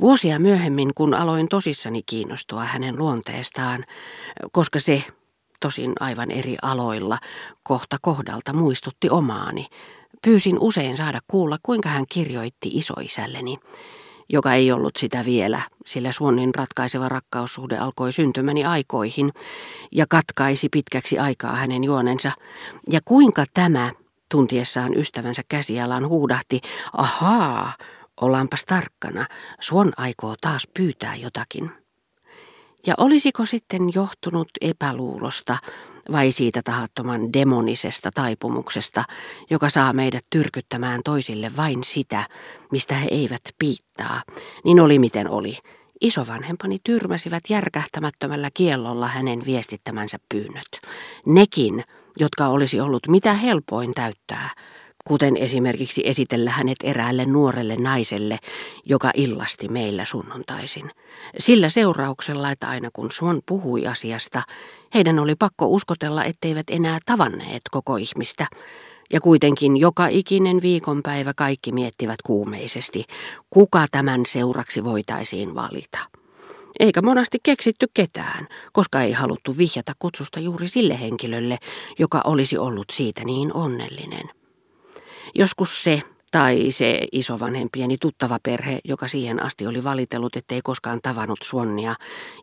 Vuosia myöhemmin, kun aloin tosissani kiinnostua hänen luonteestaan, koska se, tosin aivan eri aloilla, kohta kohdalta muistutti omaani, pyysin usein saada kuulla, kuinka hän kirjoitti isoisälleni, joka ei ollut sitä vielä, sillä Suonnin ratkaiseva rakkaussuhde alkoi syntymäni aikoihin ja katkaisi pitkäksi aikaa hänen juonensa, ja kuinka tämä, tuntiessaan ystävänsä käsialan, huudahti, ahaa, Ollaanpas tarkkana, Suon aikoo taas pyytää jotakin. Ja olisiko sitten johtunut epäluulosta vai siitä tahattoman demonisesta taipumuksesta, joka saa meidät tyrkyttämään toisille vain sitä, mistä he eivät piittaa, niin oli miten oli. Isovanhempani tyrmäsivät järkähtämättömällä kiellolla hänen viestittämänsä pyynnöt. Nekin, jotka olisi ollut mitä helpoin täyttää, kuten esimerkiksi esitellä hänet eräälle nuorelle naiselle, joka illasti meillä sunnuntaisin. Sillä seurauksella, että aina kun Suon puhui asiasta, heidän oli pakko uskotella, etteivät enää tavanneet koko ihmistä. Ja kuitenkin joka ikinen viikonpäivä kaikki miettivät kuumeisesti, kuka tämän seuraksi voitaisiin valita. Eikä monasti keksitty ketään, koska ei haluttu vihjata kutsusta juuri sille henkilölle, joka olisi ollut siitä niin onnellinen. Joskus se tai se isovanhempieni tuttava perhe, joka siihen asti oli valitellut, ettei koskaan tavannut Suonnia,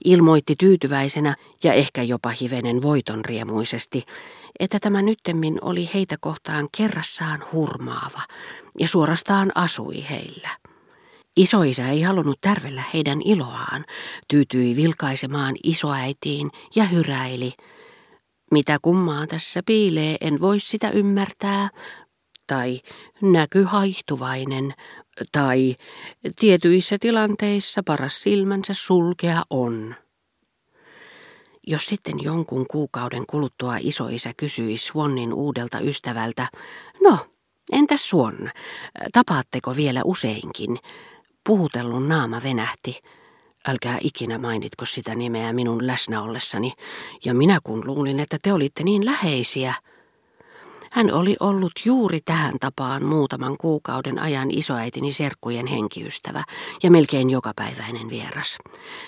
ilmoitti tyytyväisenä ja ehkä jopa hivenen voitonriemuisesti, että tämä nyttemmin oli heitä kohtaan kerrassaan hurmaava ja suorastaan asui heillä. Isoisä ei halunnut tärvellä heidän iloaan, tyytyi vilkaisemaan isoäitiin ja hyräili. Mitä kummaa tässä piilee, en voi sitä ymmärtää, tai näky haihtuvainen tai tietyissä tilanteissa paras silmänsä sulkea on. Jos sitten jonkun kuukauden kuluttua isoisä kysyi Swannin uudelta ystävältä, no, entäs Swan, tapaatteko vielä useinkin? Puhutellun naama venähti. Älkää ikinä mainitko sitä nimeä minun läsnä ollessani, ja minä kun luulin, että te olitte niin läheisiä – hän oli ollut juuri tähän tapaan muutaman kuukauden ajan isoäitini serkkujen henkiystävä ja melkein jokapäiväinen vieras.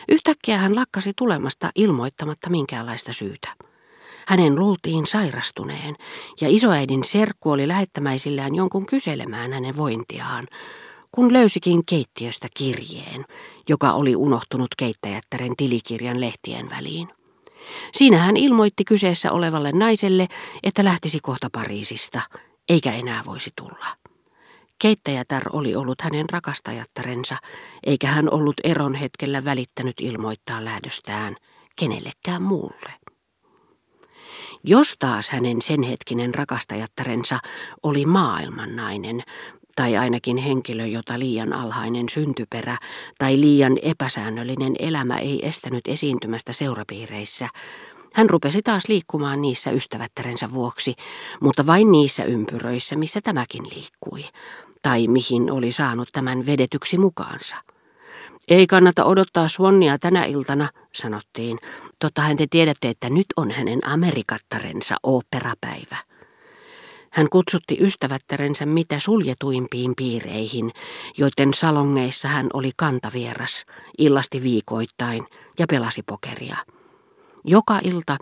Yhtäkkiä hän lakkasi tulemasta ilmoittamatta minkäänlaista syytä. Hänen luultiin sairastuneen, ja isoäidin serkku oli lähettämäisillään jonkun kyselemään hänen vointiaan, kun löysikin keittiöstä kirjeen, joka oli unohtunut keittäjättären tilikirjan lehtien väliin. Siinä hän ilmoitti kyseessä olevalle naiselle, että lähtisi kohta Pariisista, eikä enää voisi tulla. Keittäjätär oli ollut hänen rakastajattarensa, eikä hän ollut eron hetkellä välittänyt ilmoittaa lähdöstään kenellekään muulle. Jos taas hänen sen hetkinen rakastajattarensa oli maailmannainen, tai ainakin henkilö, jota liian alhainen syntyperä tai liian epäsäännöllinen elämä ei estänyt esiintymästä seurapiireissä. Hän rupesi taas liikkumaan niissä ystävättärensä vuoksi, mutta vain niissä ympyröissä, missä tämäkin liikkui, tai mihin oli saanut tämän vedetyksi mukaansa. Ei kannata odottaa Swannia tänä iltana, sanottiin. Tottahan te tiedätte, että nyt on hänen Amerikattarensa oopperapäivä. Hän kutsutti ystävättärensä mitä suljetuimpiin piireihin, joiden salongeissa hän oli kantavieras, illasti viikoittain ja pelasi pokeria. Joka ilta,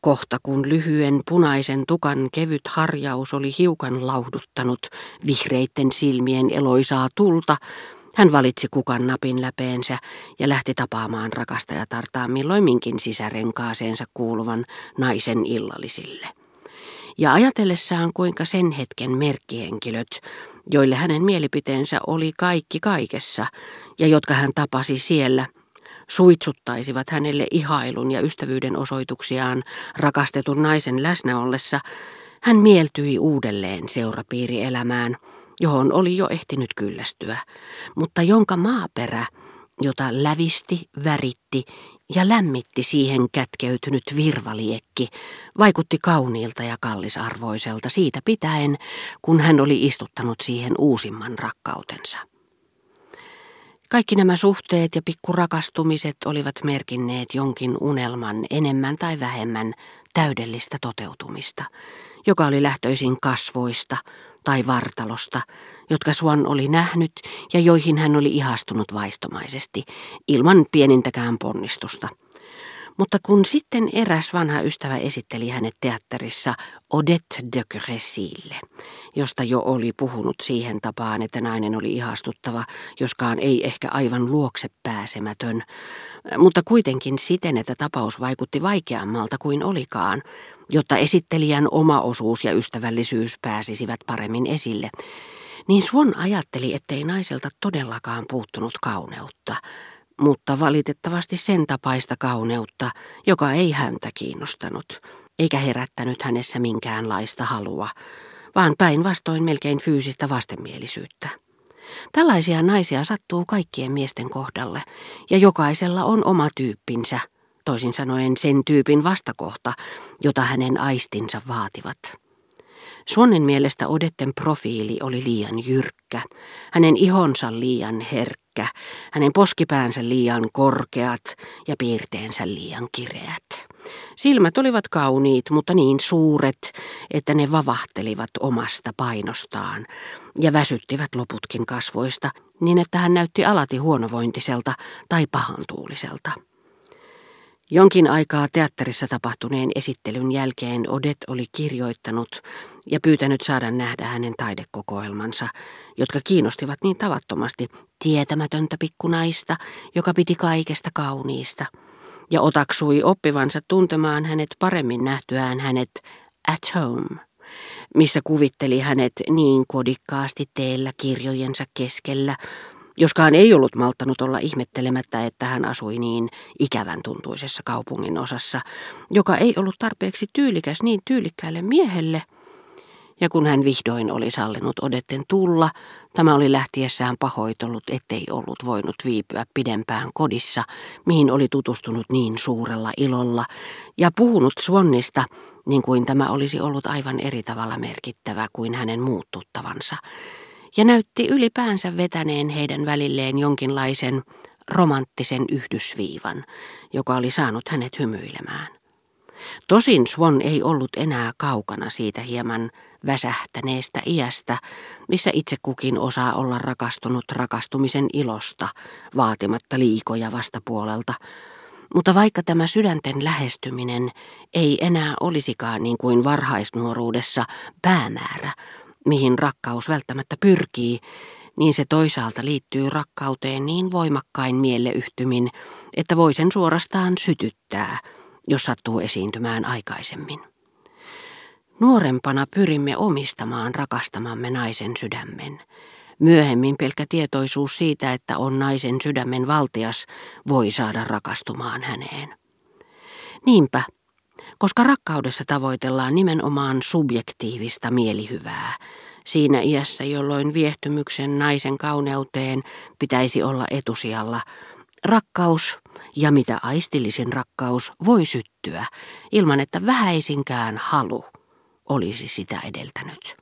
kohta kun lyhyen punaisen tukan kevyt harjaus oli hiukan lauhduttanut vihreitten silmien eloisaa tulta, hän valitsi kukan napin läpeensä ja lähti tapaamaan rakastajatartaan milloin sisärenkaaseensa kuuluvan naisen illallisille ja ajatellessaan kuinka sen hetken merkkihenkilöt, joille hänen mielipiteensä oli kaikki kaikessa ja jotka hän tapasi siellä, suitsuttaisivat hänelle ihailun ja ystävyyden osoituksiaan rakastetun naisen läsnä ollessa, hän mieltyi uudelleen seurapiirielämään, johon oli jo ehtinyt kyllästyä, mutta jonka maaperä, jota lävisti, väritti ja lämmitti siihen kätkeytynyt virvaliekki, vaikutti kauniilta ja kallisarvoiselta siitä pitäen, kun hän oli istuttanut siihen uusimman rakkautensa. Kaikki nämä suhteet ja pikkurakastumiset olivat merkinneet jonkin unelman enemmän tai vähemmän täydellistä toteutumista, joka oli lähtöisin kasvoista tai vartalosta, jotka Swan oli nähnyt ja joihin hän oli ihastunut vaistomaisesti, ilman pienintäkään ponnistusta. Mutta kun sitten eräs vanha ystävä esitteli hänet teatterissa Odette de Cresille, josta jo oli puhunut siihen tapaan, että nainen oli ihastuttava, joskaan ei ehkä aivan luokse pääsemätön, mutta kuitenkin siten, että tapaus vaikutti vaikeammalta kuin olikaan, jotta esittelijän oma osuus ja ystävällisyys pääsisivät paremmin esille, niin Swan ajatteli, ettei naiselta todellakaan puuttunut kauneutta, mutta valitettavasti sen tapaista kauneutta, joka ei häntä kiinnostanut, eikä herättänyt hänessä minkäänlaista halua, vaan päinvastoin melkein fyysistä vastenmielisyyttä. Tällaisia naisia sattuu kaikkien miesten kohdalle, ja jokaisella on oma tyyppinsä, toisin sanoen sen tyypin vastakohta, jota hänen aistinsa vaativat. Suonen mielestä Odetten profiili oli liian jyrkkä, hänen ihonsa liian herkkä, hänen poskipäänsä liian korkeat ja piirteensä liian kireät. Silmät olivat kauniit, mutta niin suuret, että ne vavahtelivat omasta painostaan ja väsyttivät loputkin kasvoista, niin että hän näytti alati huonovointiselta tai pahantuuliselta. Jonkin aikaa teatterissa tapahtuneen esittelyn jälkeen Odet oli kirjoittanut ja pyytänyt saada nähdä hänen taidekokoelmansa, jotka kiinnostivat niin tavattomasti tietämätöntä pikkunaista, joka piti kaikesta kauniista, ja otaksui oppivansa tuntemaan hänet paremmin nähtyään hänet at home, missä kuvitteli hänet niin kodikkaasti teellä kirjojensa keskellä, Joskaan ei ollut malttanut olla ihmettelemättä, että hän asui niin ikävän tuntuisessa kaupungin osassa, joka ei ollut tarpeeksi tyylikäs niin tyylikkäälle miehelle. Ja kun hän vihdoin oli sallinut odetten tulla, tämä oli lähtiessään pahoitellut, ettei ollut voinut viipyä pidempään kodissa, mihin oli tutustunut niin suurella ilolla, ja puhunut Swannista, niin kuin tämä olisi ollut aivan eri tavalla merkittävä kuin hänen muuttuttavansa ja näytti ylipäänsä vetäneen heidän välilleen jonkinlaisen romanttisen yhdysviivan, joka oli saanut hänet hymyilemään. Tosin Swan ei ollut enää kaukana siitä hieman väsähtäneestä iästä, missä itse kukin osaa olla rakastunut rakastumisen ilosta, vaatimatta liikoja vastapuolelta, mutta vaikka tämä sydänten lähestyminen ei enää olisikaan niin kuin varhaisnuoruudessa päämäärä, mihin rakkaus välttämättä pyrkii, niin se toisaalta liittyy rakkauteen niin voimakkain mieleyhtymin, että voi sen suorastaan sytyttää, jos sattuu esiintymään aikaisemmin. Nuorempana pyrimme omistamaan rakastamamme naisen sydämen. Myöhemmin pelkkä tietoisuus siitä, että on naisen sydämen valtias, voi saada rakastumaan häneen. Niinpä koska rakkaudessa tavoitellaan nimenomaan subjektiivista mielihyvää, siinä iässä, jolloin viehtymyksen naisen kauneuteen pitäisi olla etusijalla, rakkaus ja mitä aistillisin rakkaus voi syttyä ilman, että vähäisinkään halu olisi sitä edeltänyt.